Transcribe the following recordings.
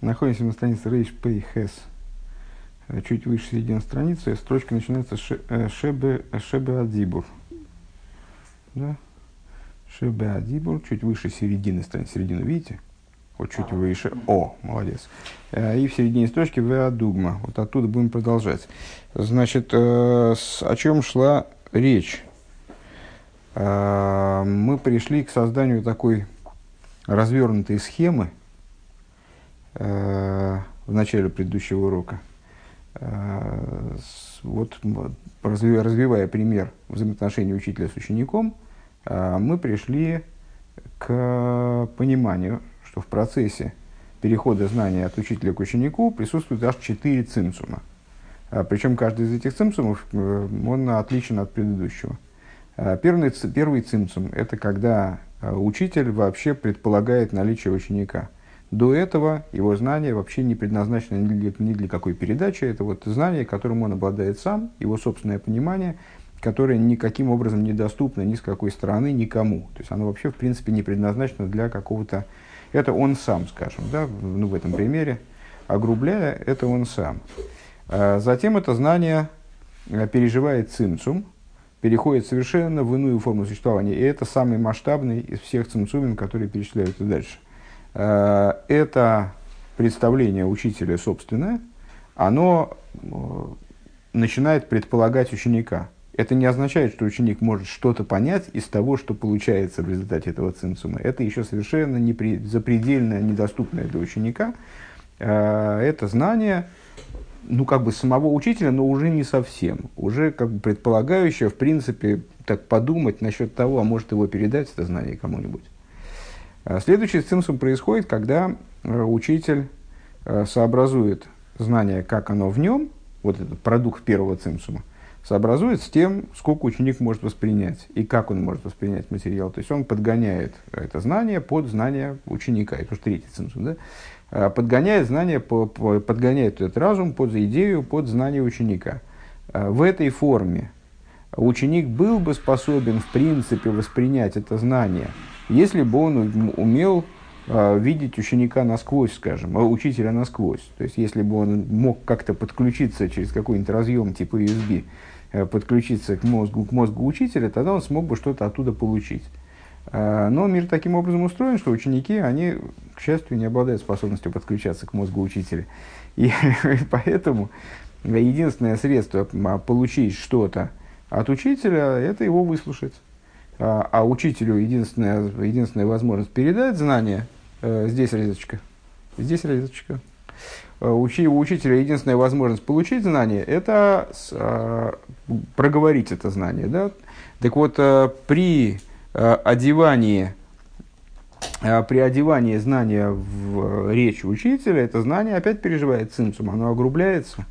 Находимся на странице Рейш Пей Хес. Чуть выше середины страницы. Строчка начинается э, Шебе, шебе Адибур. Да? Шебе Адибур. Чуть выше середины страницы. Середину видите? Вот чуть выше. О, молодец. Э, и в середине строчки Веадугма. Вот оттуда будем продолжать. Значит, э, о чем шла речь? Мы пришли к созданию такой развернутой схемы, Э, в начале предыдущего урока. Э, вот, развивая пример взаимоотношений учителя с учеником, э, мы пришли к пониманию, что в процессе перехода знания от учителя к ученику присутствует аж четыре цимсума. Причем каждый из этих цимсумов он отличен от предыдущего. Первый, первый цимсум – это когда учитель вообще предполагает наличие ученика – до этого его знание вообще не предназначено ни для, ни для какой передачи. Это вот знание, которым он обладает сам, его собственное понимание, которое никаким образом недоступно ни с какой стороны никому. То есть оно вообще, в принципе, не предназначено для какого-то... Это он сам, скажем, да, ну, в этом примере. Огрубляя, это он сам. А затем это знание э, переживает цимцум, переходит совершенно в иную форму существования. И это самый масштабный из всех цимцумин, которые перечисляются дальше. Э, это представление учителя собственное, оно э, начинает предполагать ученика. Это не означает, что ученик может что-то понять из того, что получается в результате этого цинцума. Это еще совершенно непри, запредельно недоступное для ученика. Э, это знание, ну, как бы самого учителя, но уже не совсем. Уже как бы предполагающее, в принципе, так подумать насчет того, а может его передать это знание кому-нибудь. А следующий цимсум происходит, когда э, учитель э, сообразует знание, как оно в нем, вот этот продукт первого цимсума, сообразует с тем, сколько ученик может воспринять и как он может воспринять материал. То есть он подгоняет это знание под знание ученика. Это уж третий цимсум, да? Подгоняет знание, подгоняет этот разум под идею, под знание ученика. В этой форме ученик был бы способен, в принципе, воспринять это знание – если бы он умел э, видеть ученика насквозь, скажем, а учителя насквозь. То есть, если бы он мог как-то подключиться через какой-нибудь разъем типа USB, э, подключиться к мозгу, к мозгу учителя, тогда он смог бы что-то оттуда получить. Э, но мир таким образом устроен, что ученики, они, к счастью, не обладают способностью подключаться к мозгу учителя. И поэтому единственное средство получить что-то от учителя, это его выслушать. А, а учителю единственная, единственная возможность передать знания, э, здесь резочка, здесь резочка, э, у учителя единственная возможность получить знание, это э, проговорить это знание. Да? Так вот, э, при одевании при одевании знания в речь учителя, это знание опять переживает цинцум, оно огрубляется.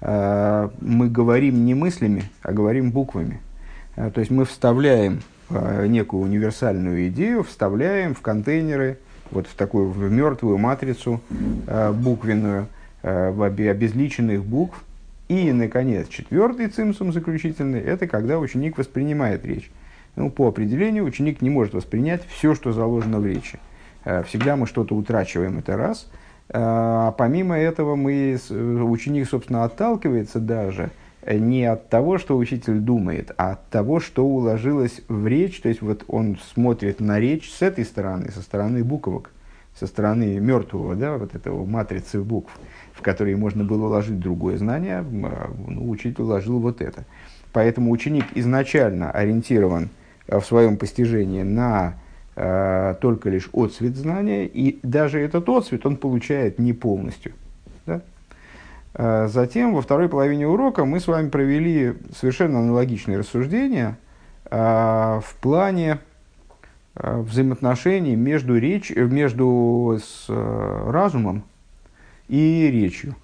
Мы говорим не мыслями, а говорим буквами. То есть мы вставляем некую универсальную идею вставляем в контейнеры, вот в такую в мертвую матрицу э, буквенную, э, обезличенных букв. И, наконец, четвертый цимсум заключительный – это когда ученик воспринимает речь. Ну, по определению, ученик не может воспринять все, что заложено в речи. Всегда мы что-то утрачиваем, это раз. А помимо этого, мы, ученик, собственно, отталкивается даже – не от того, что учитель думает, а от того, что уложилось в речь. То есть вот он смотрит на речь с этой стороны, со стороны буквок, со стороны мертвого, да, вот этого матрицы букв, в которые можно было уложить другое знание, а, ну, учитель уложил вот это. Поэтому ученик изначально ориентирован в своем постижении на э, только лишь отцвет знания, и даже этот отцвет он получает не полностью. Да? Э, затем, во второй половине урока, мы с вами провели совершенно аналогичные рассуждения э, в плане э, взаимоотношений между, речь, между с разумом и речью.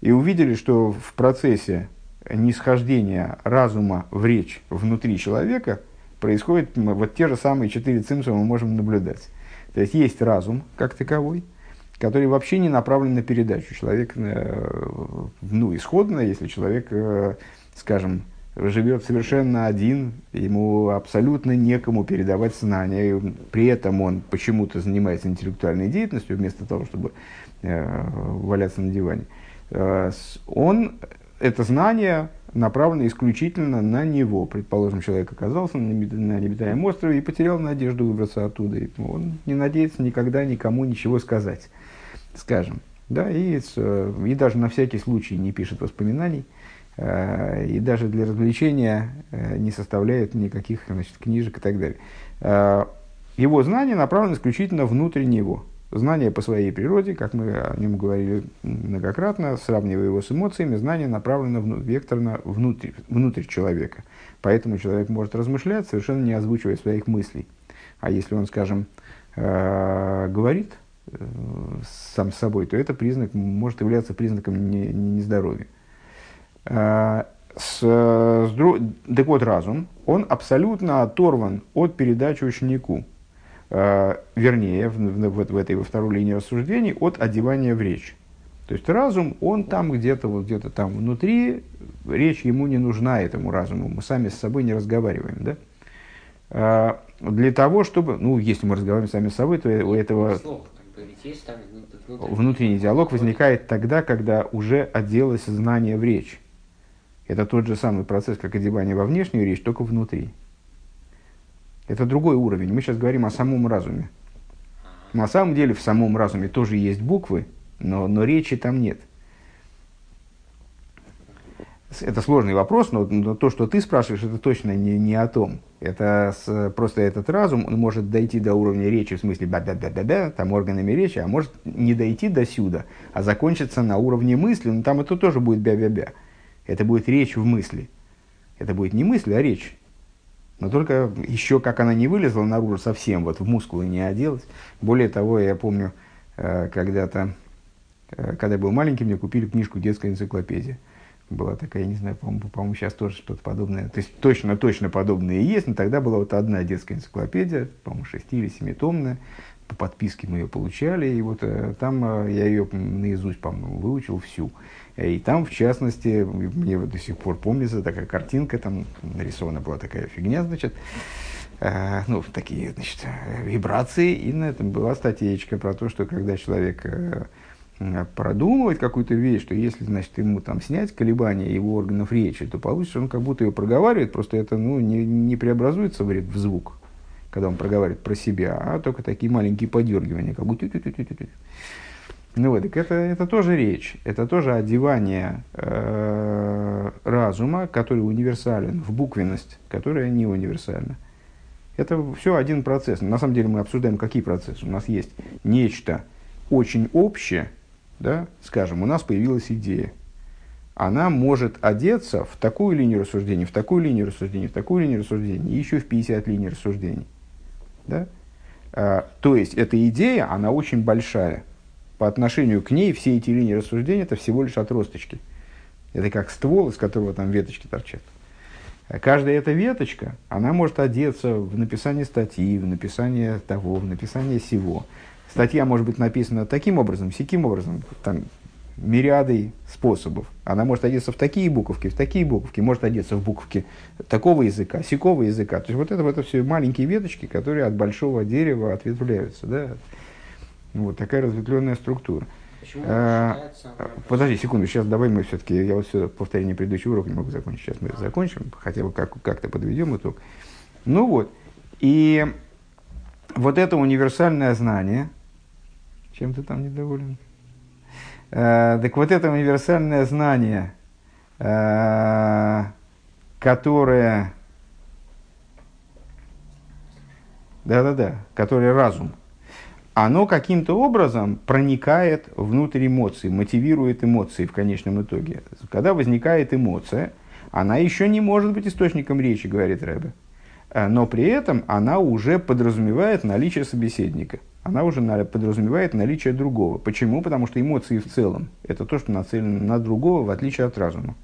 И увидели, что в процессе нисхождения разума в речь внутри человека происходит вот те же самые четыре цимса мы можем наблюдать. То есть есть разум как таковой – который вообще не направлен на передачу. Человек, э, ну, исходно, если человек, э, скажем, живет совершенно один, ему абсолютно некому передавать знания, при этом он почему-то занимается интеллектуальной деятельностью, вместо того, чтобы э, валяться на диване, он это знание направлено исключительно на него. Предположим, человек оказался на необитаемом острове и потерял надежду выбраться оттуда. И он не надеется никогда никому ничего сказать, скажем. Да, и, и даже на всякий случай не пишет воспоминаний, э, и даже для развлечения э, не составляет никаких значит, книжек и так далее. Э, его знание направлено исключительно внутрь него. Знание по своей природе, как мы о нем говорили многократно, сравнивая его с эмоциями, знание направлено вну, векторно внутрь, внутрь человека. Поэтому человек может размышлять, совершенно не озвучивая своих мыслей. А если он, скажем, э, говорит э, сам с собой, то это признак, может являться признаком не, не. Э, с, с, так вот, разум, он абсолютно оторван от передачи ученику. Э, вернее, в, в, в этой во второй линии рассуждений, от одевания в речь. То есть разум, он там где-то, вот где-то там внутри, речь ему не нужна этому разуму, мы сами с собой не разговариваем, да? Э, для того, чтобы, ну, если мы разговариваем сами с собой, то у этого внутренний диалог возникает тогда, когда уже оделось знание в речь. Это тот же самый процесс, как одевание во внешнюю речь, только внутри. Это другой уровень. Мы сейчас говорим о самом разуме. На самом деле в самом разуме тоже есть буквы, но, но речи там нет. Это сложный вопрос, но, но то, что ты спрашиваешь, это точно не, не о том. Это с, просто этот разум, он может дойти до уровня речи, в смысле ба-да-да-да-да, там органами речи, а может не дойти до сюда, а закончиться на уровне мысли, но там это тоже будет бя-бя-бя. Это будет речь в мысли. Это будет не мысль, а речь. Но только еще как она не вылезла наружу совсем, вот в мускулы не оделась. Более того, я помню, э, когда-то, э, когда я был маленький, мне купили книжку «Детская энциклопедия». Была такая, я не знаю, по-моему, по сейчас тоже что-то подобное. То есть точно-точно подобное и есть, но тогда была вот одна детская энциклопедия, по-моему, шести или семитомная. По подписке мы ее получали, и вот э, там я ее наизусть, по-моему, выучил всю. И там, в частности, мне вот до сих пор помнится такая картинка, там нарисована была такая фигня, значит, э, ну, такие, значит, вибрации, и на этом была статейка про то, что когда человек э, продумывает какую-то вещь, что если, значит, ему там снять колебания его органов речи, то получится, он как будто ее проговаривает, просто это, ну, не, не преобразуется в, в звук, когда он проговаривает про себя, а только такие маленькие подергивания, как будто ну вот, так это, это тоже речь, это тоже одевание э, разума, который универсален, в буквенность, которая не универсальна. Это все один процесс. На самом деле мы обсуждаем, какие процессы. У нас есть нечто очень общее, да, скажем, у нас появилась идея. Она может одеться в такую линию рассуждений, в такую линию рассуждений, в такую линию рассуждений, и еще в 50 линий рассуждений. Да? А, то есть, эта идея, она очень большая по отношению к ней все эти линии рассуждения это всего лишь отросточки. Это как ствол, из которого там веточки торчат. Каждая эта веточка, она может одеться в написание статьи, в написание того, в написание сего. Статья может быть написана таким образом, сяким образом, там мириадой способов. Она может одеться в такие буковки, в такие буковки, может одеться в буковки такого языка, сякого языка. То есть вот это, вот это все маленькие веточки, которые от большого дерева ответвляются. Да? Вот такая разветвленная структура. А, подожди секунду, сейчас давай мы все-таки, я вот все повторение предыдущего урока не могу закончить, сейчас мы закончим, хотя бы как, как-то подведем итог. Ну вот, и вот это универсальное знание, чем ты там недоволен? А, так вот это универсальное знание, а, которое, да-да-да, которое разум – оно каким-то образом проникает внутрь эмоций, мотивирует эмоции в конечном итоге. Когда возникает эмоция, она еще не может быть источником речи, говорит Рэбе. Э, но при этом она уже подразумевает наличие собеседника. Она уже подразумевает наличие другого. Почему? Потому что эмоции в целом – это то, что нацелено на другого, в отличие от разума.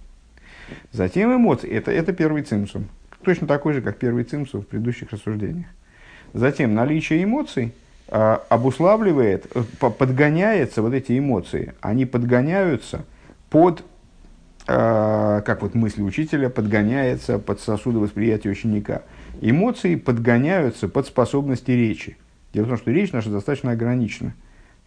Затем эмоции – это, это первый цимсум. Точно такой же, как первый цимсум в предыдущих рассуждениях. Затем наличие эмоций – обуславливает, э, подгоняется вот эти эмоции, они подгоняются под э, как вот мысль учителя подгоняется под сосуды восприятия ученика. Эмоции подгоняются под способности речи. Дело в том, что речь наша достаточно ограничена.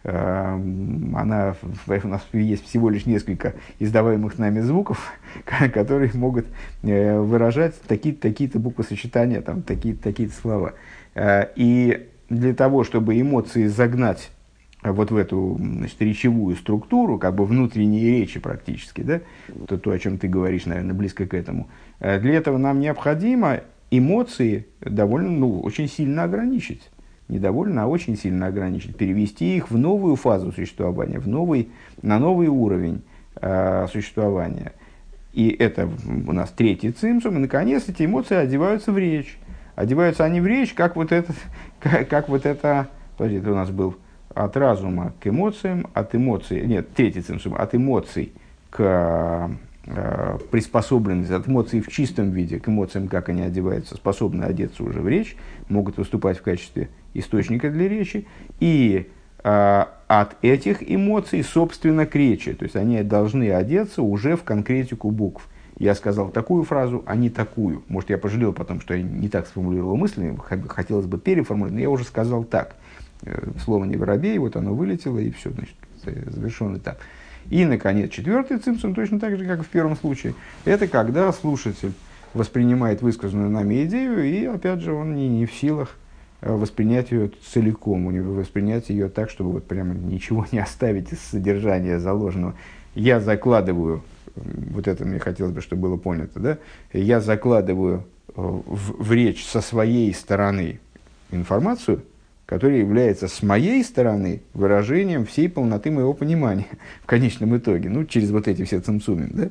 Эм, она, у нас есть всего лишь несколько издаваемых нами звуков, которые могут э, выражать такие-то такие буквосочетания, там, такие-то такие слова. И для того, чтобы эмоции загнать вот в эту значит, речевую структуру, как бы внутренней речи практически, да, то, то, о чем ты говоришь, наверное, близко к этому, э, для этого нам необходимо эмоции довольно, ну, очень сильно ограничить недовольны, а очень сильно ограничить, перевести их в новую фазу существования, в новый, на новый уровень э, существования. И это у нас третий цимсум, и наконец эти эмоции одеваются в речь. Одеваются они в речь, как вот это, как, как вот это, подожди, это у нас был от разума к эмоциям, от эмоций, нет, третий цимсум, от эмоций к э, приспособленность, от эмоций в чистом виде к эмоциям, как они одеваются, способны одеться уже в речь, могут выступать в качестве источника для речи, и э, от этих эмоций, собственно, к речи. То есть они должны одеться уже в конкретику букв. Я сказал такую фразу, а не такую. Может, я пожалел потом, что я не так сформулировал мысли, хотелось бы переформулировать, но я уже сказал так. Э, слово не воробей, вот оно вылетело, и все, значит, завершен этап. И, наконец, четвертый цимсум, точно так же, как в первом случае, это когда слушатель воспринимает высказанную нами идею, и, опять же, он не, не в силах Э, воспринять ее целиком, у него воспринять ее так, чтобы вот прямо ничего не оставить из содержания заложенного. Я закладываю, вот это мне хотелось бы, чтобы было понято, да, я закладываю э, в, в речь со своей стороны информацию, которая является с моей стороны выражением всей полноты моего понимания в конечном итоге, ну, через вот эти все цимцумим, да,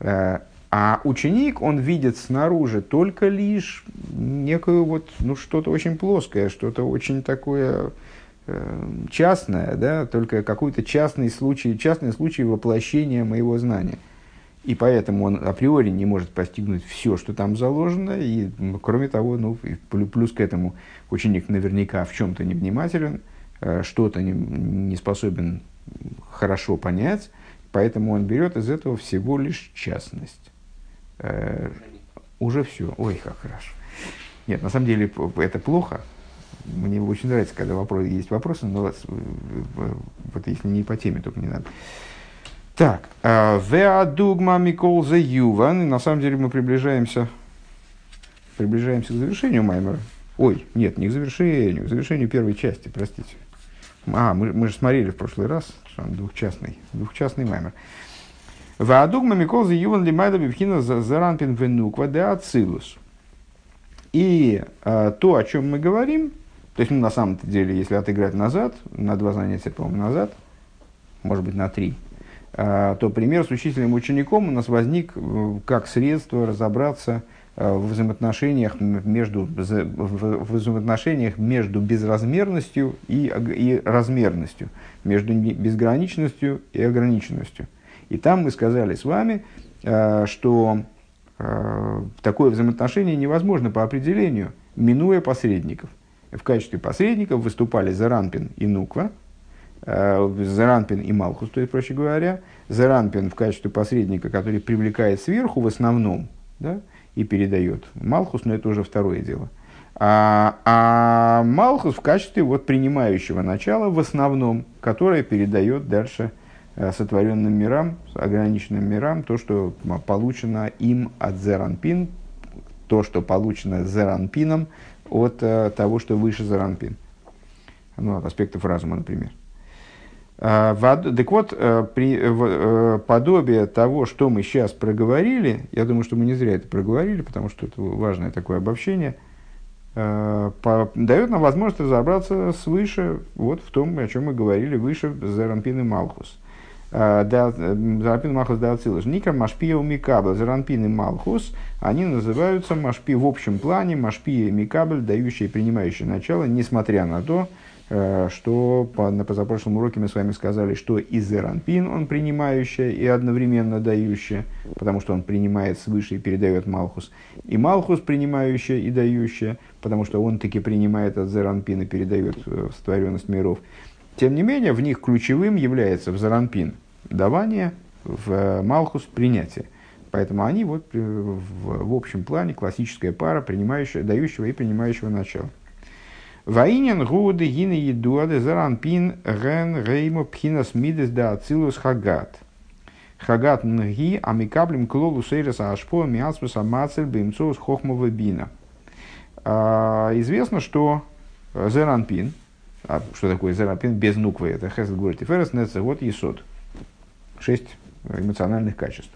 э, а ученик, он видит снаружи только лишь некую вот, ну, что-то очень плоское, что-то очень такое частное, да, только какой-то частный случай, частный случай воплощения моего знания. И поэтому он априори не может постигнуть все, что там заложено. И, кроме того, ну, плюс к этому ученик наверняка в чем-то невнимателен, э, что-то не, не способен хорошо понять, поэтому он берет из этого всего лишь частность э, уже все. Ой, как хорошо. Нет, на самом деле это плохо. Мне очень нравится, когда вопрос, есть вопросы, но вот если не по теме, только не надо. Так, Веадугма Микол за Юван. На самом деле мы приближаемся, приближаемся к завершению Маймера. Ой, нет, не к завершению, к завершению первой части, простите. А, мы, мы же смотрели в прошлый раз, что он двухчастный, двухчастный Маймер. Ваадугма Микол за Юван Лимайда Бибхина Заранпин Венуква де Ацилус. И э, то, о чем мы говорим, то есть, ну, на самом деле, если отыграть назад, на два занятия, по-моему, назад, может быть, на три, э, то пример с учителем и учеником у нас возник э, как средство разобраться э, в взаимоотношениях между, в, взаимоотношениях между безразмерностью и, и размерностью, между безграничностью и ограниченностью. И там мы сказали с вами, э, что такое взаимоотношение невозможно по определению, минуя посредников. В качестве посредников выступали Заранпин и Нуква, э, Заранпин и Малхус, то есть, проще говоря, Заранпин в качестве посредника, который привлекает сверху в основном, да, и передает. Малхус, но это уже второе дело. А, а Малхус в качестве вот принимающего начала в основном, которое передает дальше Э, сотворенным мирам, ограниченным мирам, то, что получено им от Зеранпин, то, что получено Зеранпином от э, того, что выше Зеранпин. Ну, от аспектов разума, например. Э, так вот, при, подобие того, что мы сейчас проговорили, я думаю, что мы не зря это проговорили, потому что это важное такое обобщение, дает нам возможность разобраться свыше, вот в том, о чем мы говорили выше, Зеранпин и Малхус. Э, Заранпин Малхус Дацилус. Ника Машпия Микабель. Заранпин и Малхус, они называются Машпи в общем плане, Машпия Микабель, дающие и принимающие начало, несмотря на то, э, что по, на позапрошлом уроке мы с вами сказали, что и Зеранпин он принимающая и одновременно дающая, потому что он принимает свыше и передает Малхус, и Малхус принимающая и дающая, потому что он таки принимает от Зеранпина и передает э, в сотворенность миров. Тем не менее, в них ключевым является в Заранпин давание, в Малхус принятия. Поэтому они вот в, в общем плане классическая пара, принимающая, дающего и принимающего начала. Ваинен гуды гины едуады заранпин ген реймо пхинас мидес да ацилус хагат. Хагат нги амикаблем клолу сейреса ашпо миасмус амацель бимцоус хохмова бина. А, известно, что зеранпин, а что такое зеранпин без нуквы, это хесед говорит и ферес, вот есот. Шесть эмоциональных качеств.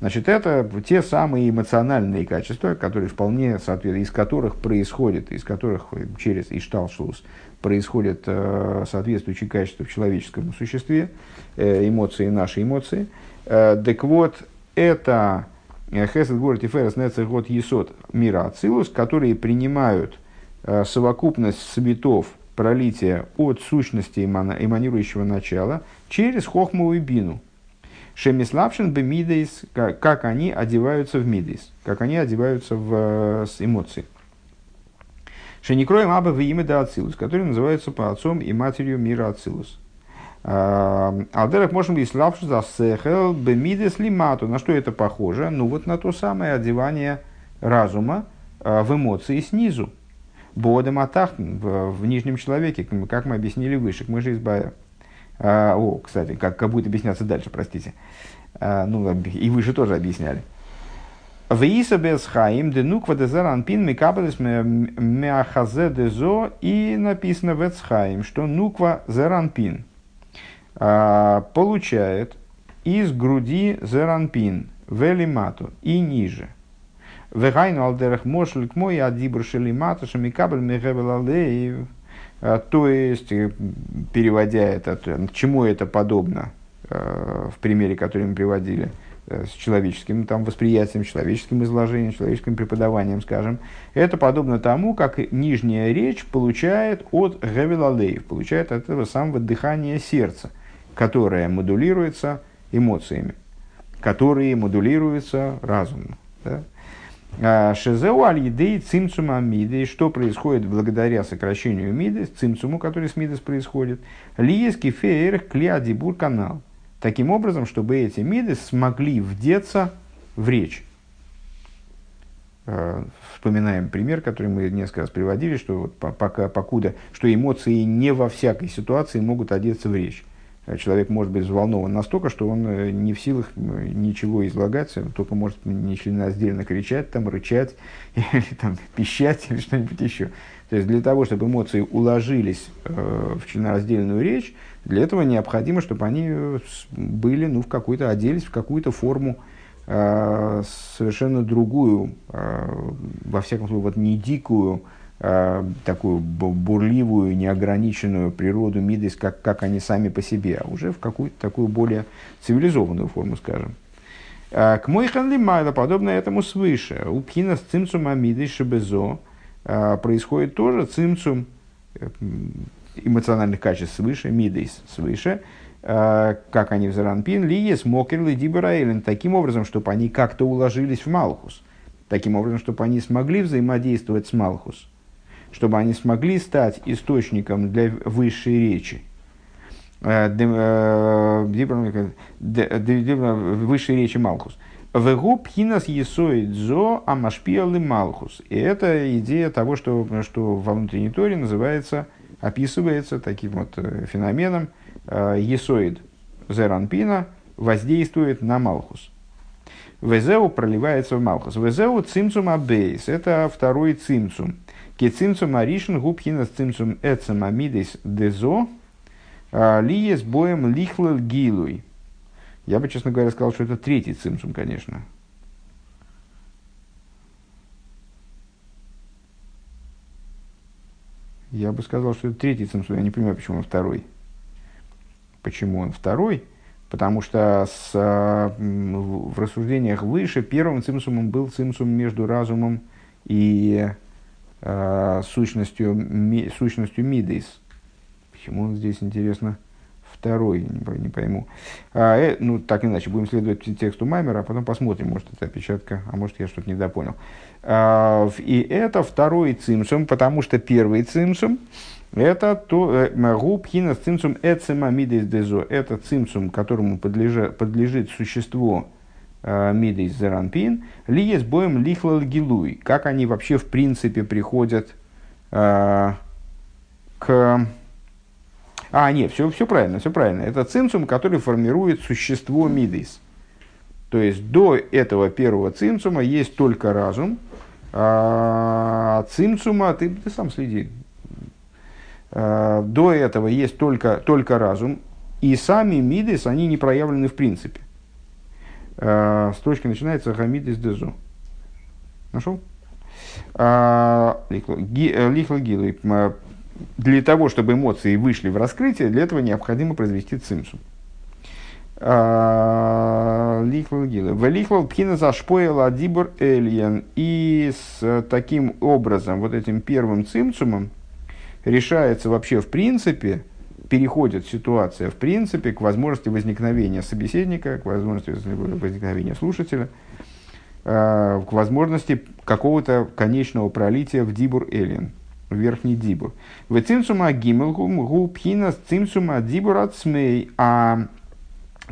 Значит, это те самые эмоциональные качества, которые вполне соответствуют, из которых происходит, из которых через Ишталшлус происходят э, соответствующие качества в человеческом существе, э, эмоции, наши эмоции. Э, так вот, это Хесед Город и Ферес Нецер Есот мира Ацилус, которые принимают э, совокупность светов пролития от сущности эманирующего начала через Хохму и Бину – Шемиславшин бы мидейс, как они одеваются в мидейс, как они одеваются в э, эмоции. Шеникроем аба в имя да Ацилус, который называется по отцом и матерью мира Ацилус. А, Алдерах можем быть славши за сехел бемидес лимату. На что это похоже? Ну вот на то самое одевание разума э, в эмоции снизу. Бодем атахт в, нижнем человеке, как мы объяснили выше, мы же избавим. А, о, кстати, как, как будет объясняться дальше, простите. А, ну, и вы же тоже объясняли. Вииса без хаим денуква дезеран пин микабелес мяхазе дезо и написано вецхаим, что нуква зеранпин а, получает из груди зеранпин велимату и ниже. Вегайну алдерах мошлик мой адибр шелимату шамикабель мегебел алеев а, то есть, э, переводя это, чему это подобно э, в примере, который мы приводили, э, с человеческим там, восприятием, человеческим изложением, человеческим преподаванием, скажем, это подобно тому, как нижняя речь получает от Гавилалеев, получает от этого самого дыхания сердца, которое модулируется эмоциями, которые модулируются разумом. Да? А, Шезеу аль-едей цимцума миды, что происходит благодаря сокращению миды, цимцуму, который с мидес происходит, лиески фейер клиадибур канал. Таким образом, чтобы эти миды смогли вдеться в речь. А, вспоминаем пример, который мы несколько раз приводили, что вот пока, покуда, что эмоции не во всякой ситуации могут одеться в речь. Э, человек может быть взволнован настолько, что он э, не в силах э, ничего излагать, только может нечленораздельно кричать, там, рычать, или там, пищать, или что-нибудь еще. То есть для того, чтобы эмоции уложились э, в членораздельную речь, для этого необходимо, чтобы они были, ну, в какую-то, оделись в какую-то форму э, совершенно другую, э, во всяком случае, вот не дикую, Э, такую бурливую, неограниченную природу Мидис, как, как они сами по себе, а уже в какую-то такую более цивилизованную форму, скажем. Э, к мой ханлимайла, подобно этому свыше, у пхина с цимцум амидис шебезо э, происходит тоже цимцум эмоциональных качеств свыше, мидис свыше, как они в Заранпин, лиес, мокер, лидибараэлен, таким образом, чтобы они как-то уложились в Малхус, таким образом, чтобы они смогли взаимодействовать с Малхус чтобы они смогли стать источником для высшей речи. Э, высшей речи Малхус. Вегу пхинас есоид зо амашпиалы Малхус. И это идея того, что, что во внутренней торе называется, описывается таким вот э, феноменом э, есоид зеранпина воздействует на Малхус. Везеу проливается в Малхус. Везеу цимцум абейс. Это второй цимцум. Кецимцум аришин губхинас цимцум эцем амидис дезо а, лиес боем лихлел гилуй. Я бы, честно говоря, сказал, что это третий цимцум, конечно. Я бы сказал, что это третий цимцум. Я не понимаю, почему он второй. Почему он второй? Потому что с, а, в рассуждениях выше первым цимсумом был цимсум между разумом и сущностью, ми, сущностью Мидейс. Почему он здесь, интересно, второй, не, не пойму. А, э, ну, так иначе, будем следовать тексту Маймера, а потом посмотрим, может, это опечатка, а может, я что-то недопонял. А, и это второй цимсум, потому что первый цимсум Это то губ хинас цимсум эцема мидейс дезо. Это цимсум, которому подлежит, подлежит существо э, мидейс зеранпин. Ли есть боем лихлал гилуй. Как они вообще в принципе приходят э, к... А, нет, все, все правильно, все правильно. Это цимсум, который формирует существо мидейс. То есть до этого первого цимсума есть только разум, а цимсума, ты, ты сам следи, а, до этого есть только, только разум, и сами мидес, они не проявлены в принципе. А, строчка начинается «Хамидес дезу». Нашел? А, Лихла гилы. Для того, чтобы эмоции вышли в раскрытие, для этого необходимо произвести цимсум. Лихлал гилы. Велихлал пхина зашпоила дибур эльен. И с таким образом, вот этим первым цимсумом, решается вообще в принципе, переходит ситуация в принципе к возможности возникновения собеседника, к возможности возникновения слушателя, к возможности какого-то конечного пролития в дибур эллин, в верхний дибур. В цимсума гимелгум гу пхина цимсума дибур ацмей, а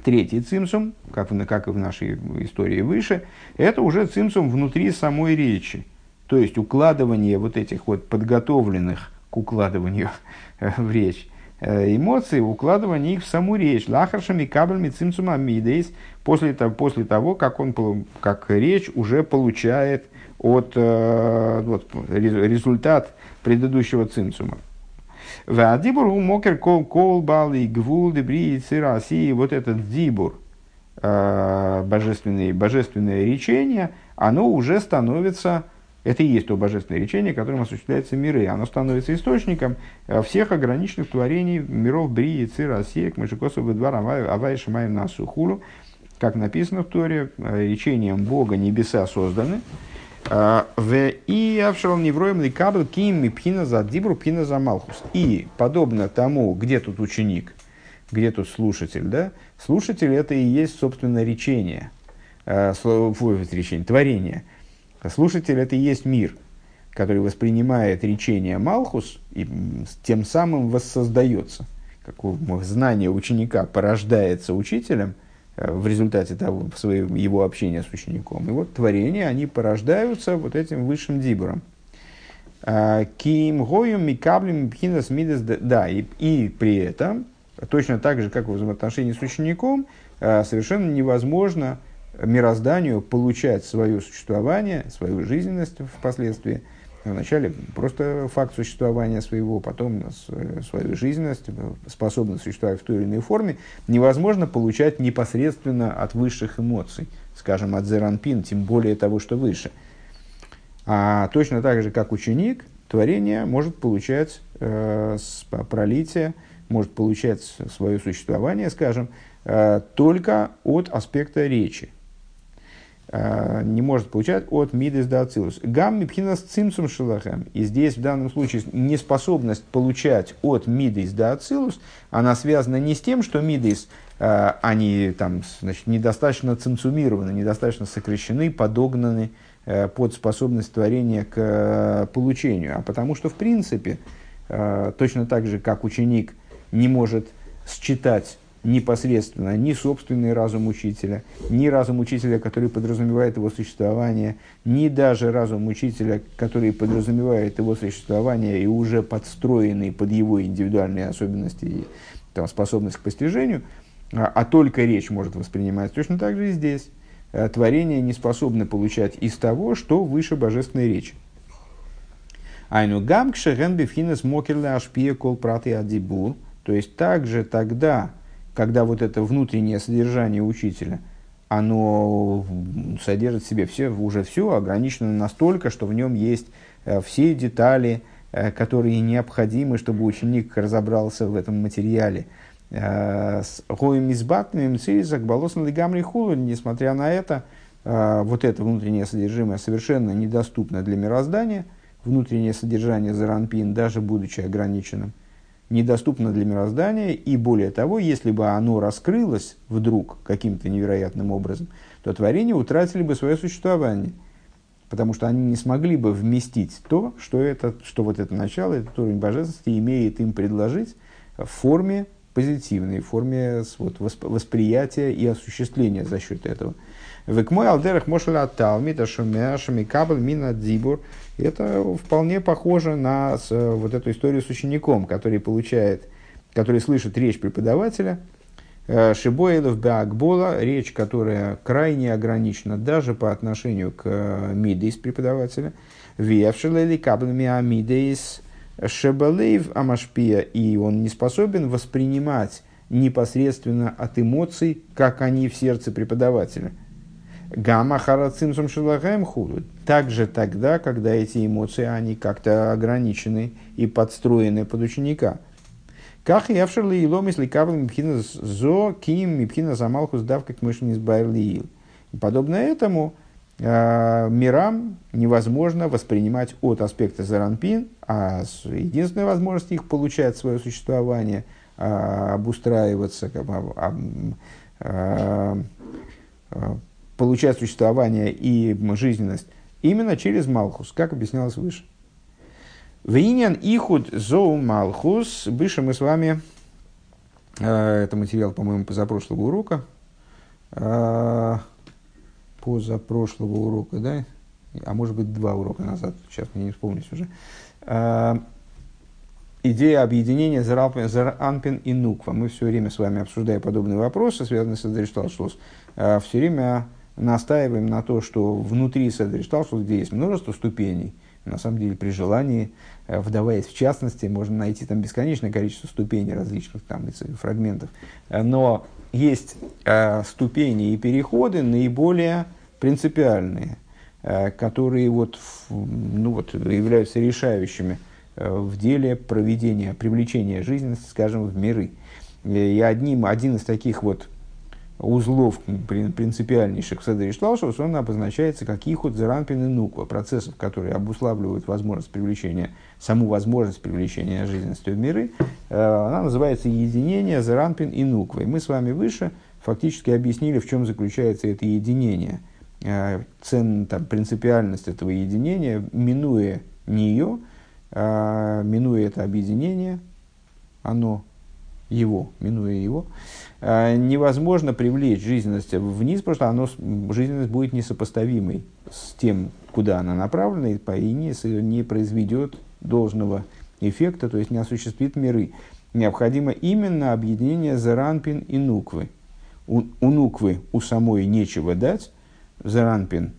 Третий цимсум, как, как и в нашей истории выше, это уже цимсум внутри самой речи. То есть укладывание вот этих вот подготовленных к укладыванию в речь э, эмоций, укладывание их в саму речь. Лахаршами кабельми цимсума мидейс после после того, как, он, как речь уже получает от, э, вот, результат предыдущего цимсума. Вадибур мокер кол кол бал и гвул дебри и вот этот дибур, э, божественное, божественное речение, оно уже становится, это и есть то божественное речение, которым осуществляется миры. Оно становится источником э, всех ограниченных творений миров Брии, Цира, Осеек, Машикосов, Бедвар, Авай, Шамай, Насу. Как написано в Торе, э, речением Бога небеса созданы, в и авшал невроем ликабл ким пхина за дибру пхина за малхус. И подобно тому, где тут ученик, где тут слушатель, да? Слушатель это и есть, собственно, речение, э, речение, творение. Слушатель это и есть мир, который воспринимает речение Малхус и тем самым воссоздается. Как знание ученика порождается учителем – Э, в результате того, своего, его общения с учеником. И вот творения, они порождаются вот этим высшим дибором. А, Ким гоем микаблем пхинас мидас да, и, и при этом, точно так же, как в взаимоотношении с учеником, э, совершенно невозможно мирозданию получать свое существование, свою жизненность впоследствии – Вначале просто факт существования своего, потом свою жизненность, способность существовать в той или иной форме, невозможно получать непосредственно от высших эмоций, скажем, от зеранпин, тем более того, что выше. А точно так же, как ученик, творение может получать э, пролитие, может получать свое существование, скажем, э, только от аспекта речи – Э, не может получать от мидес до ацилус. Гам мипхинас цимсум шелахем. И здесь в данном случае неспособность получать от мидес до ацилус, она связана не с тем, что мидес, э, они там, значит, недостаточно цимсумированы, недостаточно сокращены, подогнаны э, под способность творения к получению, а потому что в принципе, точно так же, как ученик не может считать непосредственно ни собственный разум учителя, ни разум учителя, который подразумевает его существование, ни даже разум учителя, который подразумевает его существование и уже подстроенный под его индивидуальные особенности и там, способность к постижению, а, а только речь может воспринимать. Точно так же и здесь. Э, творение не способно получать из того, что выше божественной речи. Айну гам кшеген бифхинес мокерле ашпия кол праты адибур. То есть также тогда, когда вот это внутреннее содержание учителя, оно содержит в себе все, уже все ограничено настолько, что в нем есть э, все детали, э, которые необходимы, чтобы ученик разобрался в этом материале. Э, с гоем избатными мциризак балосан лигамри хулу, несмотря на это, вот это внутреннее содержимое совершенно недоступно для мироздания, внутреннее содержание заранпин, даже будучи ограниченным недоступно для мироздания, и более того, если бы оно раскрылось вдруг каким-то невероятным образом, то творения утратили бы свое существование. потому что они не смогли бы вместить то, что, это, что вот это начало, этот уровень божественности имеет им предложить в форме позитивной, в форме вот, восприятия и осуществления за счет этого. Век мой алдерах мошла талмита шумяшами кабель мина дибур. Это вполне похоже на с, вот эту историю с учеником, который получает, который слышит речь преподавателя, э, Шибоилов Беакбола, речь, которая крайне ограничена даже по отношению к э, мидейс преподавателя. Вевшилели каблами амидейс шебалейв амашпия, и он не способен воспринимать непосредственно от эмоций, как они в сердце преподавателя – Гамма харацимсум шелахаем худу. Также тогда, когда эти эмоции, они как-то ограничены и подстроены под ученика. Как явшерли и лом, если кабл мипхина зо, ким мипхина замалху сдав, как мышь избавили Подобно этому, э, мирам невозможно воспринимать от аспекта заранпин, а единственная возможность их получать свое существование, э, обустраиваться, э, получать существование и жизненность именно через Малхус, как объяснялось выше. Виньян ихуд зоу Малхус. Выше мы с вами, э, это материал, по-моему, позапрошлого урока, э, позапрошлого урока, да, а может быть два урока назад, сейчас мне не вспомнить уже. Э, идея объединения Заранпин и Нуква. Мы все время с вами, обсуждая подобные вопросы, связанные с Эдришталшлос, все время настаиваем на то, что внутри Седришталшус, где есть множество ступеней, на самом деле при желании, э, вдаваясь в частности, можно найти там бесконечное количество ступеней различных там, фрагментов. Э, но есть э, ступени и переходы наиболее принципиальные, э, которые вот, ну, вот, являются решающими э, в деле проведения, привлечения жизненности, скажем, в миры. И одним, один из таких вот узлов принципиальнейших в Седере Шлаушус, он обозначается как ихуд зеранпин и нуква, процессов, которые обуславливают возможность привлечения, саму возможность привлечения жизненности в миры. Э, она называется единение зеранпин и нуква. И мы с вами выше фактически объяснили, в чем заключается это единение. Э, цен, там, принципиальность этого единения, минуя нее, э, минуя это объединение, оно его, минуя его, э, невозможно привлечь жизненность вниз, потому что оно, жизненность будет несопоставимой с тем, куда она направлена, и не, не произведет должного эффекта, то есть не осуществит миры. Необходимо именно объединение Заранпин и Нуквы. У, у Нуквы у самой нечего дать, Заранпин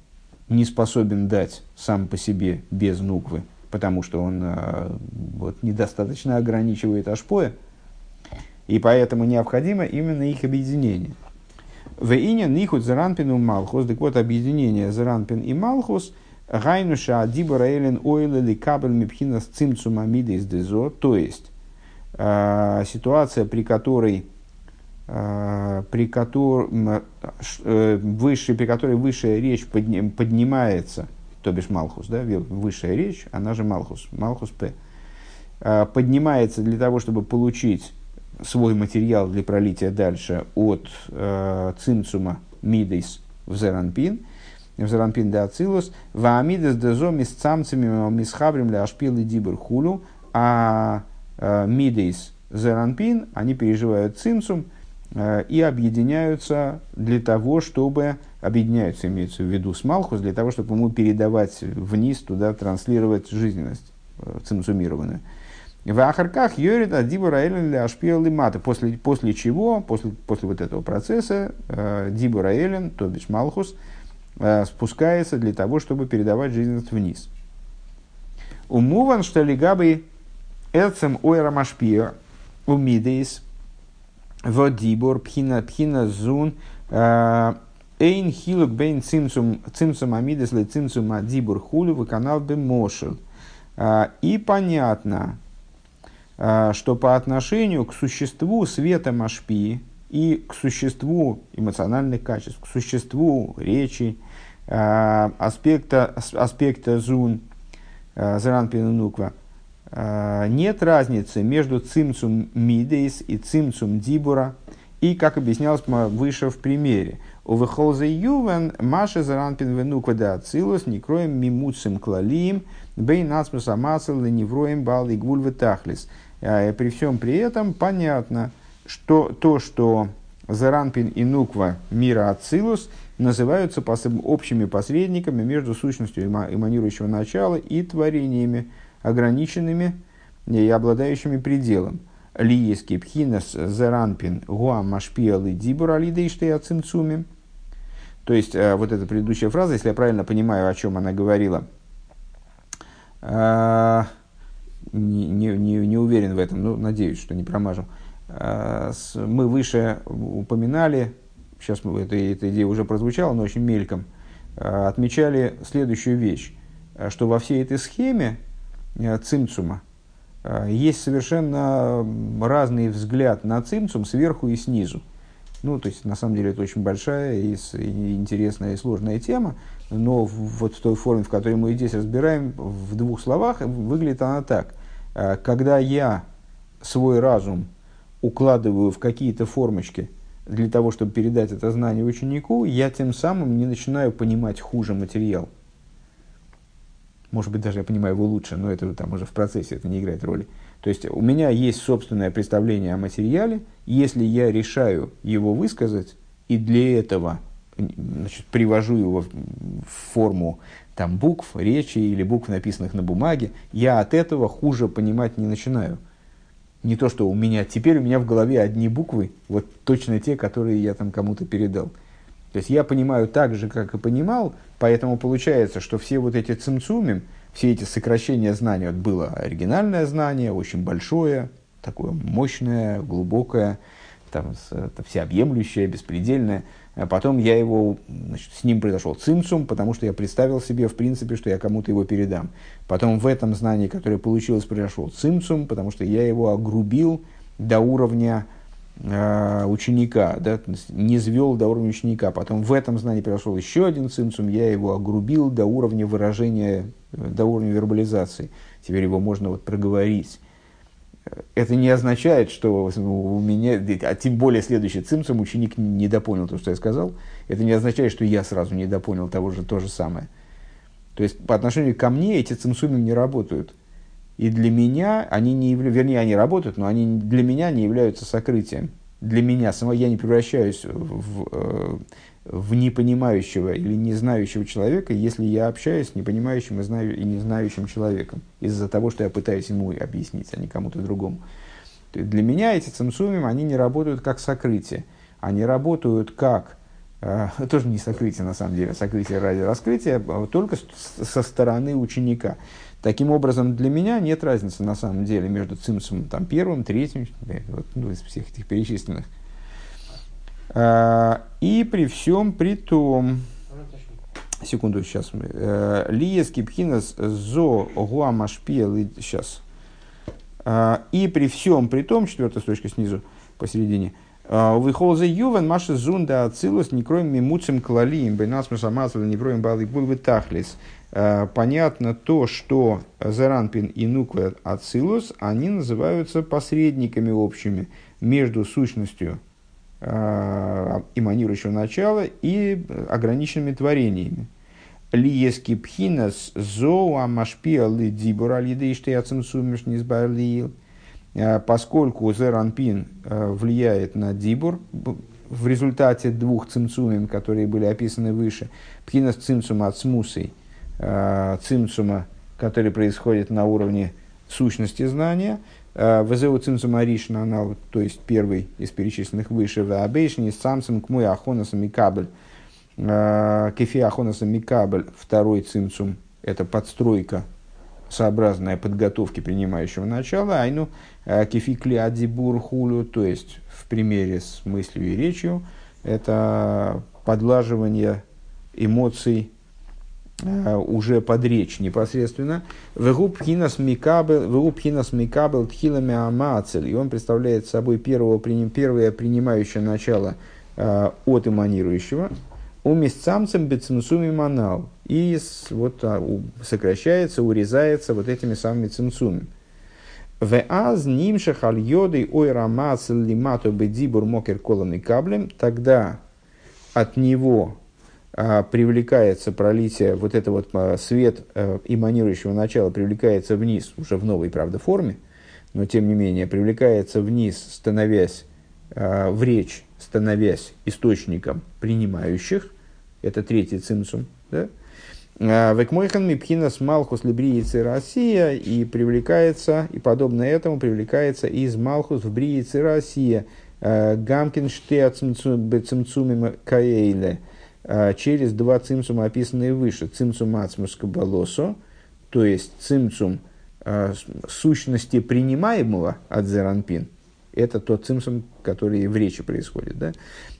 не способен дать сам по себе без Нуквы, потому что он э, вот, недостаточно ограничивает Ашпоя, и поэтому необходимо именно их объединение. В ине нихут заранпину малхус, так вот объединение заранпин и малхус, гайнуша адибора элен ойле ли кабель мипхина с цимцума из дезо, то есть э, ситуация, при которой э, при, которой, э, выше, при которой высшая речь подним, поднимается, то бишь Малхус, да, высшая речь, она же Малхус, Малхус П, поднимается для того, чтобы получить свой материал для пролития дальше от э, цинцума мидейс в зеранпин, в зеранпин де ацилус, в амидес дезо мис цамцами мисхабрим для ашпил и дибр хулю, а э, мидейс зеранпин, они переживают цинцум э, и объединяются для того, чтобы, объединяются, имеется в виду с Малхус, для того, чтобы ему передавать вниз, туда транслировать жизненность э, цинцумированную. В Ахарках Йорит Дибура Элен Ашпиел Мата. После, после чего, после, после вот этого процесса, э, Дибура Элен, то бишь Малхус, э, спускается для того, чтобы передавать жизненность вниз. Умуван, что лигабы Элцем Ойра Машпия Умидейс Водибор Пхина Пхина Зун э, Эйн Хилук Бейн Цимсум Цимсум Амидес Ле Цимсум Адибур Хулю в канал Бемошел. Э, и понятно, что по отношению к существу света Машпи и к существу эмоциональных качеств, к существу речи, а, аспекта, аспекта зун, а, зран пинунуква, нет разницы между цимцум мидейс и цимцум дибура, и, как объяснялось выше в примере, Увыхолзе ювен Маша заранпин вену квада ацилус некроем мимуцим клалием бей нацмус амасал невроем бал и гвуль А, при всем при этом понятно, что то, что Заранпин и Нуква мира Ацилус называются общими посредниками между сущностью эманирующего начала и творениями, ограниченными и обладающими пределом. Лиеский пхинас заранпин гуам машпиал и дибур ацинцуми. То есть, э, вот эта предыдущая фраза, если я правильно понимаю, о чем она говорила, э, не, не, не, не уверен в этом, но надеюсь, что не промажу. Э, мы выше упоминали, сейчас эта, эта идея уже прозвучала, но очень мельком, отмечали следующую вещь, что во всей этой схеме цимцума, есть совершенно разный взгляд на цимцум сверху и снизу. Ну, то есть, на самом деле, это очень большая и интересная и сложная тема, но вот в той форме, в которой мы здесь разбираем, в двух словах, выглядит она так. Э, когда я свой разум укладываю в какие-то формочки для того, чтобы передать это знание ученику, я тем самым не начинаю понимать хуже материал – может быть, даже я понимаю его лучше, но это там уже в процессе, это не играет роли. То есть у меня есть собственное представление о материале, если я решаю его высказать, и для этого значит, привожу его в форму там, букв, речи или букв, написанных на бумаге, я от этого хуже понимать не начинаю. Не то, что у меня теперь у меня в голове одни буквы, вот точно те, которые я там кому-то передал. То есть я понимаю так же, как и понимал, поэтому получается, что все вот эти цимцумим, все эти сокращения знаний, вот было оригинальное знание, очень большое, такое мощное, глубокое, там, это всеобъемлющее, беспредельное. А потом я его, значит, с ним произошел цимцум, потому что я представил себе, в принципе, что я кому-то его передам. Потом в этом знании, которое получилось, произошел цимцум, потому что я его огрубил до уровня Э, ученика, да, не звел до уровня ученика. Потом в этом знании произошел еще один цимцум, я его огрубил до уровня выражения, э, до уровня вербализации. Теперь его можно вот проговорить. Это не означает, что у меня, а тем более следующий цимцум ученик не допонял то, что я сказал. Это не означает, что я сразу не допонял того же, то же самое. То есть по отношению ко мне эти цимсумы не работают. И для меня они не являются, вернее, они работают, но они для меня не являются сокрытием. Для меня самого я не превращаюсь в, э, в непонимающего или не знающего человека, если я общаюсь с непонимающим и, знаю, и не знающим человеком, из-за того, что я пытаюсь ему объяснить, а не кому-то другому. Для меня эти цимсумим, они не работают как сокрытие. Они работают как, э, тоже не сокрытие на самом деле, сокрытие ради раскрытия, а только со стороны ученика. Таким образом, для меня нет разницы на самом деле между цимсом там, первым, третьим, вот, ну, из всех этих перечисленных. А, и при всем при том, секунду, сейчас, э, Лиес Кипхинас Зо Гуамашпиел, сейчас. А, и при всем при том, четвертая строчка снизу, посередине, Выхолзе ювен маши зунда ацилус не кроем мимуцем клалием, бейнасмус амазла не кроем балы гулвы тахлис. Э, понятно то, что Заранпин и Нуква Ацилус, они называются посредниками общими между сущностью э, эманирующего начала и ограниченными творениями. Лиески пхинас зоа машпия лидибура лидейштей ацимсумиш низбарлиил. Э, поскольку Зеранпин влияет на дибур, в результате двух цимцумим, которые были описаны выше, пхинас цимцума ацмусой – э, цимцума, который происходит на уровне сущности знания, э, Везеу цимцума ришна, она, то есть первый из перечисленных выше, в абейшни самцем кмуй ахонаса микабель, э, кефи ахонаса микабель, второй цимцум, это подстройка, сообразная подготовки принимающего начала, айну э, кефи клиадибур хулю, то есть в примере с мыслью и речью, это подлаживание эмоций Э, уже под речь непосредственно. Вегубхинас микабел тхилами амацель. И он представляет собой первого, первое принимающее начало э, от эманирующего. У местцамцем бецинсуми манал. И вот, а, сокращается, урезается вот этими самыми цинсуми. Веаз нимша хальоды ой рамацель лимато бедибур мокер колами каблем. Тогда от него привлекается пролитие, вот это вот а, свет а, эманирующего начала привлекается вниз, уже в новой, правда, форме, но тем не менее привлекается вниз, становясь а, в речь, становясь источником принимающих, это третий цимсум, да? А, Векмойхан мипхинас малхус либриицы Россия и привлекается, и подобно этому привлекается из малхус в бриицы Россия а, Гамкин штеацимцумим каэйле а, через два цимцума, описанные выше. Цимцум ацмус кабалосо, то есть цимцум сущности принимаемого от зеранпин – это тот цимсум, который в речи происходит. Да?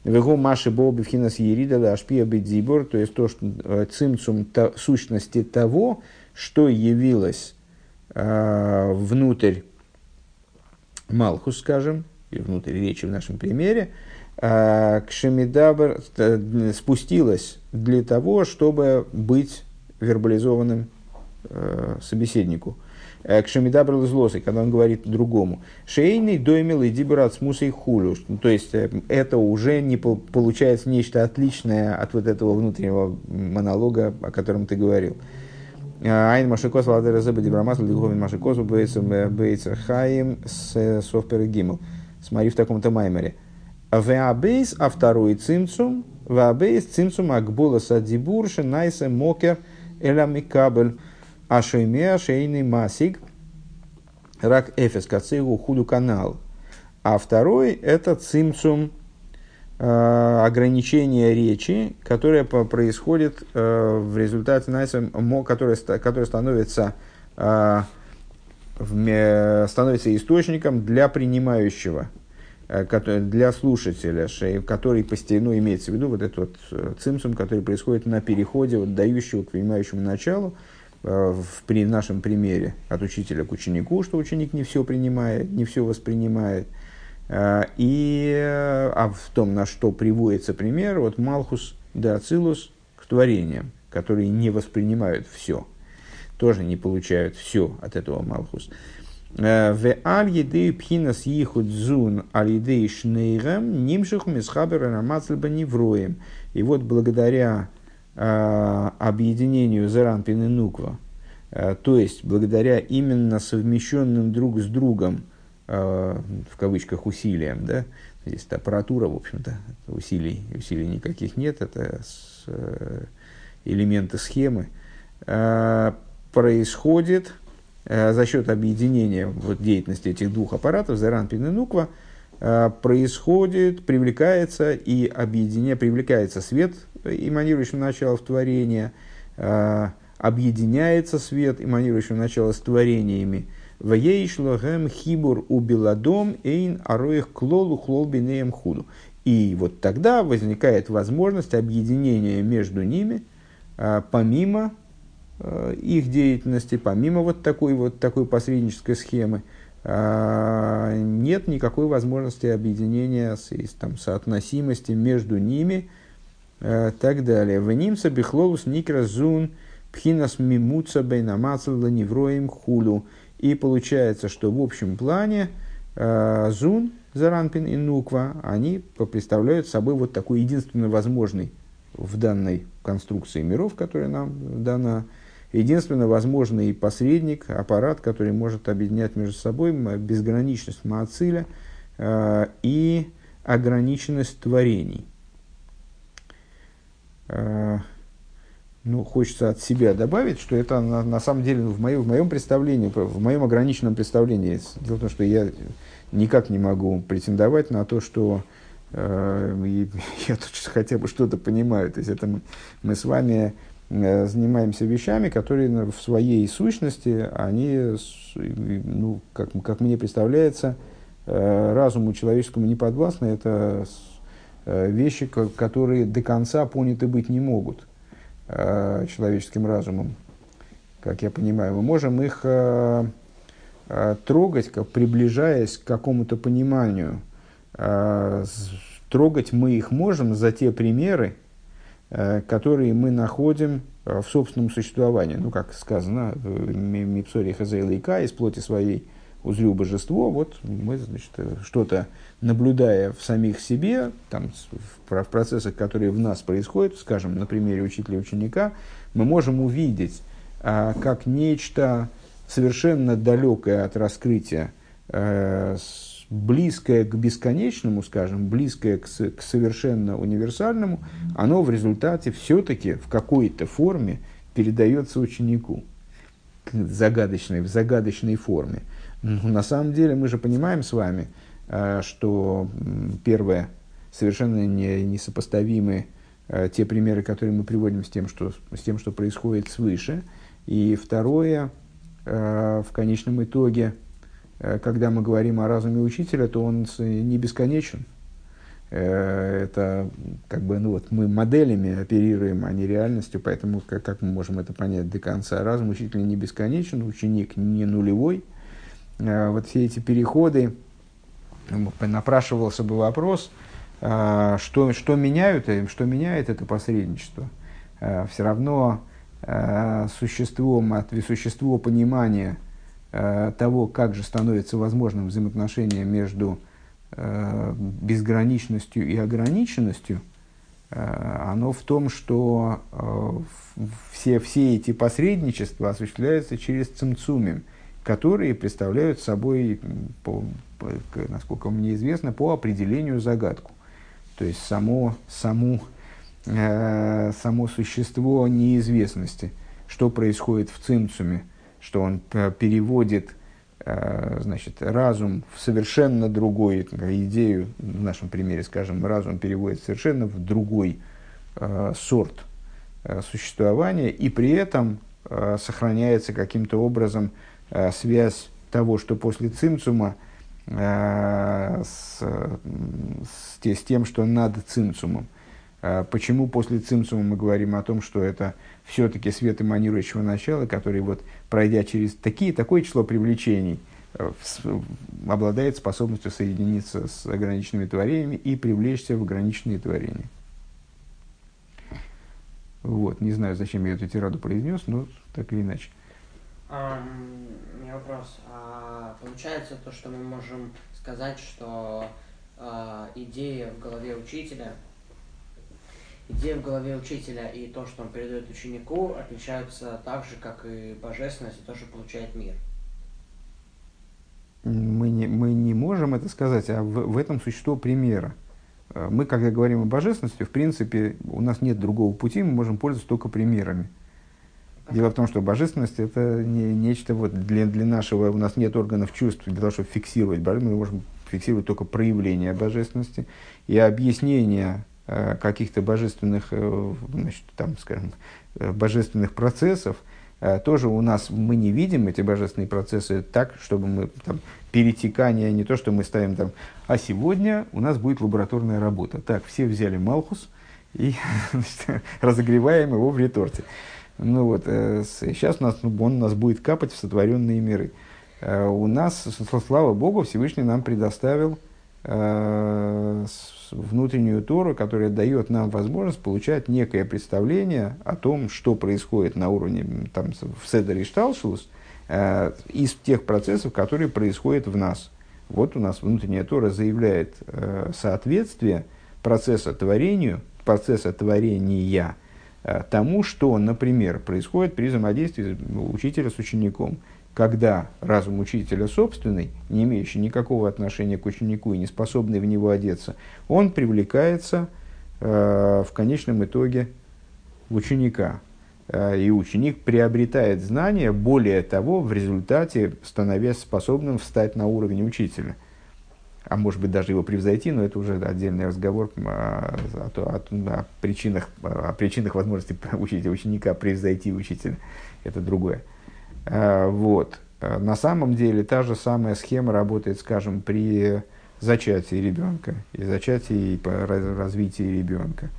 Вего маши боби вхинас ерида да ашпия бедзибор, то есть то, что э, цимсум то, сущности того, что явилось э, внутрь Малхус, скажем, или внутрь речи в нашем примере, э, к Шемидабр э, спустилась для того, чтобы быть вербализованным э, собеседнику. Э, к Шамидабрл злосы, когда он говорит другому. Шейный доймил и дибрат смусой хулю. То есть э, это уже не получается нечто отличное от вот этого внутреннего монолога, о котором ты говорил. Э, Айн Машикос Ладера Зеба Дибрамасл Диховин Машикос Бейцер Хаим с Софпер Гимл. Смотри в таком-то маймере. Веабейс, а второй цимцум, Веабейс цимцум Акбула Садибурши Найсе Мокер Эля Микабель. Ашойме шейный масик рак эфес кацигу худу канал. А второй это цимцум э, ограничение речи, которое происходит э, в результате, знаете, которое, которое становится, э, становится источником для принимающего, для слушателя, который постепенно ну, имеется в виду вот этот вот цимсум, который происходит на переходе от дающего к принимающему началу, Э, в при нашем примере от учителя к ученику, что ученик не все принимает, не все воспринимает. Э, и, э, а в том, на что приводится пример, вот Малхус да Ацилус к творениям, которые не воспринимают все, тоже не получают все от этого Малхус. В аль едею пхинас ехуд зун аль едею шнейрам нимших мисхабер рамацлба невроем. И вот благодаря Э, объединению Заранпин и Нуква, э, то есть благодаря именно совмещенным друг с другом, э, в кавычках, усилиям, да, здесь аппаратура, в общем-то, усилий, усилий никаких нет, это элементы схемы, происходит за счет объединения вот, деятельности этих двух аппаратов, Заранпин и Нуква, происходит, привлекается и объединяет, привлекается свет эманирующим начало в творение, а, объединяется свет, эманирующим начало с творениями. Ваейшлогем хибур убиладом эйн ароих клолу хлолбинеем худу. И вот тогда возникает возможность объединения между ними, помимо их деятельности, помимо вот такой вот такой посреднической схемы, нет никакой возможности объединения, там, соотносимости между ними – Э, так далее. В нимса бихлолус никра зун пхинас мимуца бейнамацл невроим хулу. И получается, что в общем плане э, зун, заранпин и нуква, они представляют собой вот такой единственно возможный в данной конструкции миров, которая нам дана, единственно возможный посредник, аппарат, который может объединять между собой безграничность Маациля э, и ограниченность творений. Э, ну, хочется от себя добавить, что это на, на самом деле в, моем, в моем представлении, в моем ограниченном представлении. Дело в том, что я никак не могу претендовать на то, что э, я тут хотя бы что-то понимаю. То есть это мы, мы с вами занимаемся вещами, которые в своей сущности, они, ну, как, как мне представляется, э, разуму человеческому не подвластны. Это Э, вещи, которые до конца поняты быть не могут э, человеческим разумом, как я понимаю. Мы можем их э, трогать, как, приближаясь к какому-то пониманию. Трогать мы их можем за те примеры, которые мы находим в собственном существовании. Ну, как сказано, в Мипсоре Хазейла из плоти своей узрю божество, вот мы, значит, что-то наблюдая в самих себе, там, в, процессах, которые в нас происходят, скажем, на примере учителя и ученика, мы можем увидеть, а, как нечто совершенно далекое от раскрытия, близкое к бесконечному, скажем, близкое к, к совершенно универсальному, оно в результате все-таки в какой-то форме передается ученику загадочной, в загадочной форме. Но на самом деле мы же понимаем с вами, а, что первое, совершенно не, несопоставимы а, те примеры, которые мы приводим с тем, что, с тем, что происходит свыше. И второе, а, в конечном итоге, когда мы говорим о разуме учителя, то он не бесконечен. Это как бы, ну вот, мы моделями оперируем, а не реальностью, поэтому как, как мы можем это понять до конца? Разум учителя не бесконечен, ученик не нулевой. Вот все эти переходы, напрашивался бы вопрос, что, что, меняют, э, что меняет это посредничество. Все равно а, существо, существо понимания того, как же становится возможным взаимоотношение между безграничностью и ограниченностью, оно в том, что все, все эти посредничества осуществляются через цимцумим, которые представляют собой по, насколько мне известно, по определению загадку. То есть само, э, само существо неизвестности, что происходит в цимцуме, что он переводит э, значит, разум в совершенно другой идею, в нашем примере, скажем, разум переводит совершенно в другой э, сорт э, существования, и при этом э, сохраняется каким-то образом э, связь того, что после цимцума – Э, с, с тем, что над цимцумом. Э, почему после цимцума мы говорим о том, что это все-таки свет эманирующего начала, который, вот, пройдя через такие, такое число привлечений, э, обладает способностью соединиться с ограниченными творениями и привлечься в ограниченные творения. Вот, не знаю, зачем я эту тираду произнес, но так или иначе. Um, у меня вопрос. А получается то, что мы можем сказать, что а, идея в голове учителя, идея в голове учителя и то, что он передает ученику, отличаются так же, как и божественность и то, что получает мир? Мы не, мы не можем это сказать, а в, в этом существо примера. Мы, когда говорим о божественности, в принципе, у нас нет другого пути, мы можем пользоваться только примерами. Дело в том, что божественность это не, нечто вот для, для нашего, у нас нет органов чувств для того, чтобы фиксировать божественность, мы можем фиксировать только проявление божественности и объяснение э, каких-то божественных, э, значит, там, скажем, э, божественных процессов, э, тоже у нас мы не видим эти божественные процессы так, чтобы мы там перетекание, не то, что мы ставим там, а сегодня у нас будет лабораторная работа. Так, все взяли Малхус и значит, разогреваем его в реторте. Ну вот, э, сейчас у нас, ну, он у нас будет капать в сотворенные миры. Э, у нас, слава Богу, Всевышний нам предоставил э, внутреннюю Тору, которая дает нам возможность получать некое представление о том, что происходит на уровне там, в Седере Шталшус, э, из тех процессов, которые происходят в нас. Вот у нас внутренняя Тора заявляет э, соответствие процесса творению, процесса творения Э, тому, что, например, происходит при взаимодействии учителя с учеником, когда разум учителя собственный, не имеющий никакого отношения к ученику и не способный в него одеться, он привлекается э, в конечном итоге в ученика. Э, и ученик приобретает знания, более того, в результате становясь способным встать на уровень учителя – а может быть даже его превзойти, но это уже отдельный разговор о, о, о, о, причинах, о причинах возможности учить ученика превзойти учителя. Это другое. А, вот. На самом деле та же самая схема работает, скажем, при зачатии ребенка и зачатии и развитии ребенка.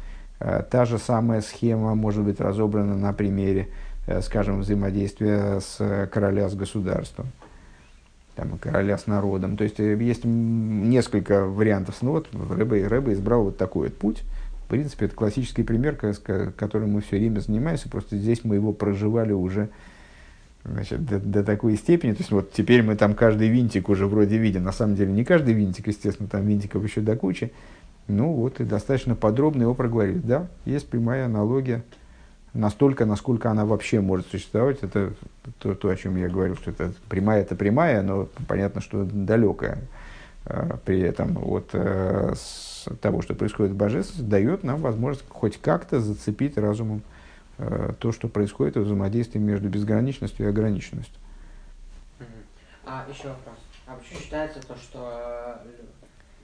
А, та же самая схема может быть разобрана на примере, э, скажем, взаимодействия с короля с государством там, короля с народом. То есть э, есть несколько вариантов. Ну вот Рэбе, Рэбе избрал вот такой вот путь. В принципе, это классический пример, которым мы все время занимаемся. Просто здесь мы его проживали уже Значит, до, до такой степени, то есть вот теперь мы там каждый винтик уже вроде видим, на самом деле не каждый винтик, естественно, там винтиков еще до кучи, ну вот и достаточно подробно его проговорили. Да, есть прямая аналогия, настолько, насколько она вообще может существовать, это то, то о чем я говорил, что это прямая, это прямая, но понятно, что далекая. А, при этом от э, того, что происходит в божественности, дает нам возможность хоть как-то зацепить разумом то, что происходит в взаимодействии между безграничностью и ограниченностью. А еще вопрос. А почему считается то, что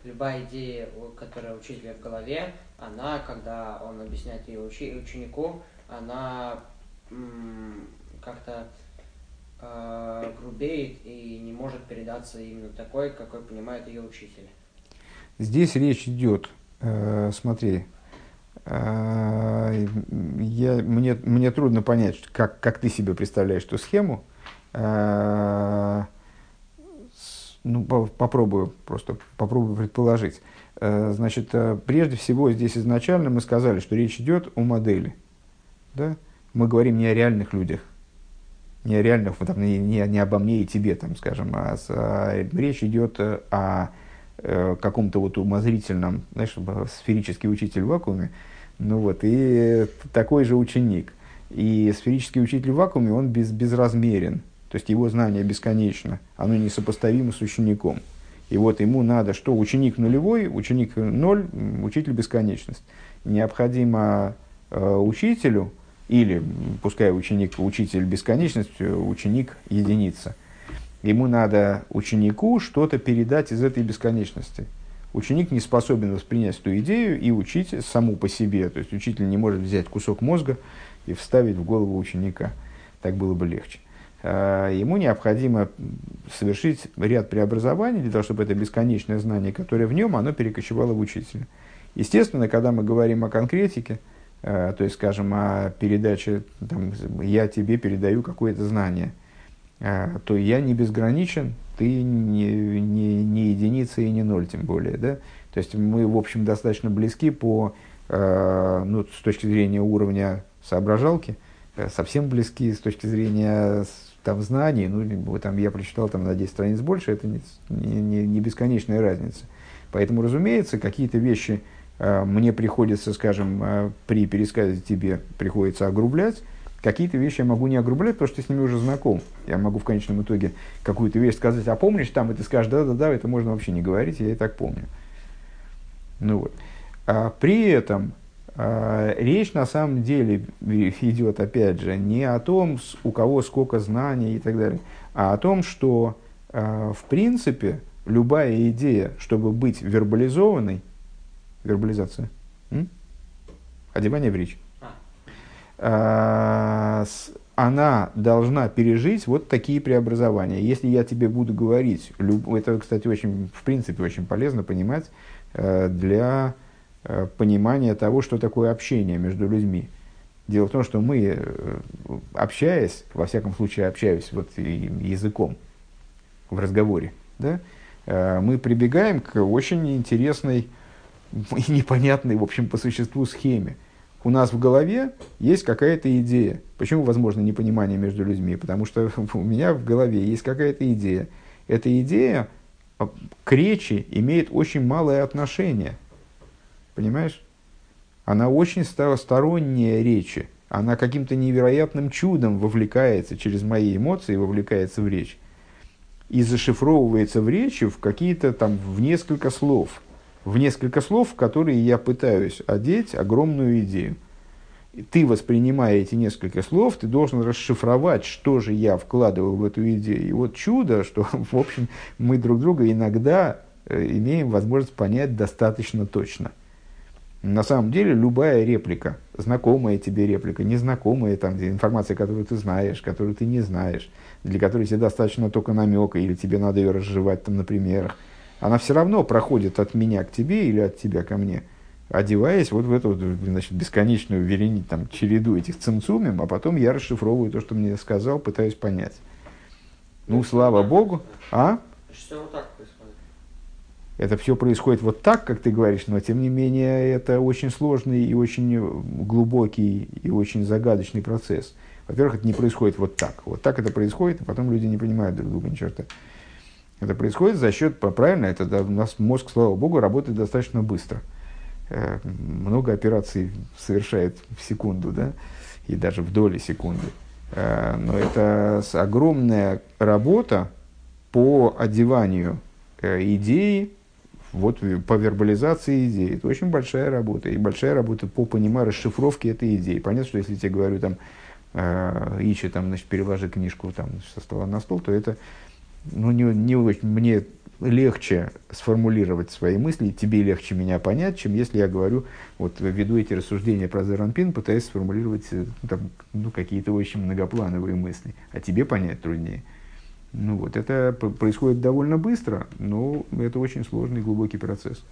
любая идея, которая у учителя в голове, она, когда он объясняет ее учи, ученику, она как-то э, грубеет и не может передаться именно такой, какой понимает ее учитель. Здесь речь идет, э, смотри, я, мне, мне трудно понять, как, как ты себе представляешь эту схему. А, ну, попробую, просто попробую предположить. А, значит, прежде всего, здесь изначально мы сказали, что речь идет о модели. Да? Мы говорим не о реальных людях, не о реальных, там, не, не, не обо мне и тебе, там, скажем, а, а речь идет о э, каком-то вот умозрительном, знаешь, сферический учитель в вакууме, ну вот, и такой же ученик. И сферический учитель в вакууме, он без, безразмерен. То есть его знание бесконечно, оно несопоставимо с учеником. И вот ему надо, что ученик нулевой, ученик ноль, учитель бесконечность. Необходимо э, учителю, или пускай ученик, учитель бесконечность, ученик единица. Ему надо ученику что-то передать из этой бесконечности – ученик не способен воспринять эту идею и учить саму по себе. То есть учитель не может взять кусок мозга и вставить в голову ученика. Так было бы легче. А, ему необходимо совершить ряд преобразований для того, чтобы это бесконечное знание, которое в нем, оно перекочевало в учителя. Естественно, когда мы говорим о конкретике, а, то есть, скажем, о передаче, там, я тебе передаю какое-то знание, то я не безграничен, ты не, не, не единица и не ноль, тем более. Да? То есть мы, в общем, достаточно близки по, э, ну, с точки зрения уровня соображалки, э, совсем близки с точки зрения там, знаний. Ну, там, я прочитал там, на 10 страниц больше, это не, не, не бесконечная разница. Поэтому, разумеется, какие-то вещи э, мне приходится, скажем, при пересказе тебе приходится огрублять, Какие-то вещи я могу не огрублять, потому что с ними уже знаком. Я могу в конечном итоге какую-то вещь сказать, а помнишь там, и ты скажешь, да-да-да, это можно вообще не говорить, я и так помню. Ну вот. А при этом а, речь на самом деле идет, опять же, не о том, у кого сколько знаний и так далее, а о том, что а, в принципе любая идея, чтобы быть вербализованной, вербализация, м? одевание в речь, она должна пережить вот такие преобразования. Если я тебе буду говорить, это, кстати, очень, в принципе, очень полезно понимать э, для э, понимания того, что такое общение между людьми. Дело в том, что мы, э, общаясь, во всяком случае общаюсь вот языком в разговоре, да, мы прибегаем к очень интересной и непонятной, в общем, по существу схеме – у нас в голове есть какая-то идея. Почему возможно непонимание между людьми? Потому что у меня в голове есть какая-то идея. Эта идея а, к речи имеет очень малое отношение. Понимаешь? Она очень сторонняя речи. Она каким-то невероятным чудом вовлекается через мои эмоции, вовлекается в речь. И зашифровывается в речи в какие-то там, в несколько слов – в несколько слов, в которые я пытаюсь одеть огромную идею. Ты, воспринимая эти несколько слов, ты должен расшифровать, что же я вкладываю в эту идею. И вот чудо, что, в общем, мы друг друга иногда э, имеем возможность понять достаточно точно. На самом деле, любая реплика, знакомая тебе реплика, незнакомая там, информация, которую ты знаешь, которую ты не знаешь, для которой тебе достаточно только намека, или тебе надо ее разжевать там на примерах, она все равно проходит от меня к тебе или от тебя ко мне, одеваясь вот в эту значит, бесконечную верени, там, череду этих цимцумим, а потом я расшифровываю то, что мне сказал, пытаюсь понять. Ну, слава Богу. А? Что вот так происходит? Это все происходит вот так, как ты говоришь, но тем не менее это очень сложный и очень глубокий и очень загадочный процесс. Во-первых, это не происходит вот так. Вот так это происходит, и потом люди не понимают друг друга ни черта. Это происходит за счет, правильно, это да, у нас мозг, слава богу, работает достаточно быстро. Э, много операций совершает в секунду, да, и даже в доли секунды. Э, но это огромная работа по одеванию э, идеи, вот по вербализации идеи. Это очень большая работа. И большая работа по пониманию расшифровки этой идеи. Понятно, что если я тебе говорю, там, Ичи, там, значит, переложи книжку там, со стола на стол, то это ну, не, не очень, мне легче сформулировать свои мысли, тебе легче меня понять, чем если я говорю, вот веду эти рассуждения про Зеранпин, пытаясь сформулировать э, там, ну, какие-то очень многоплановые мысли, а тебе понять труднее. Ну вот, это происходит довольно быстро, но это очень сложный глубокий процесс.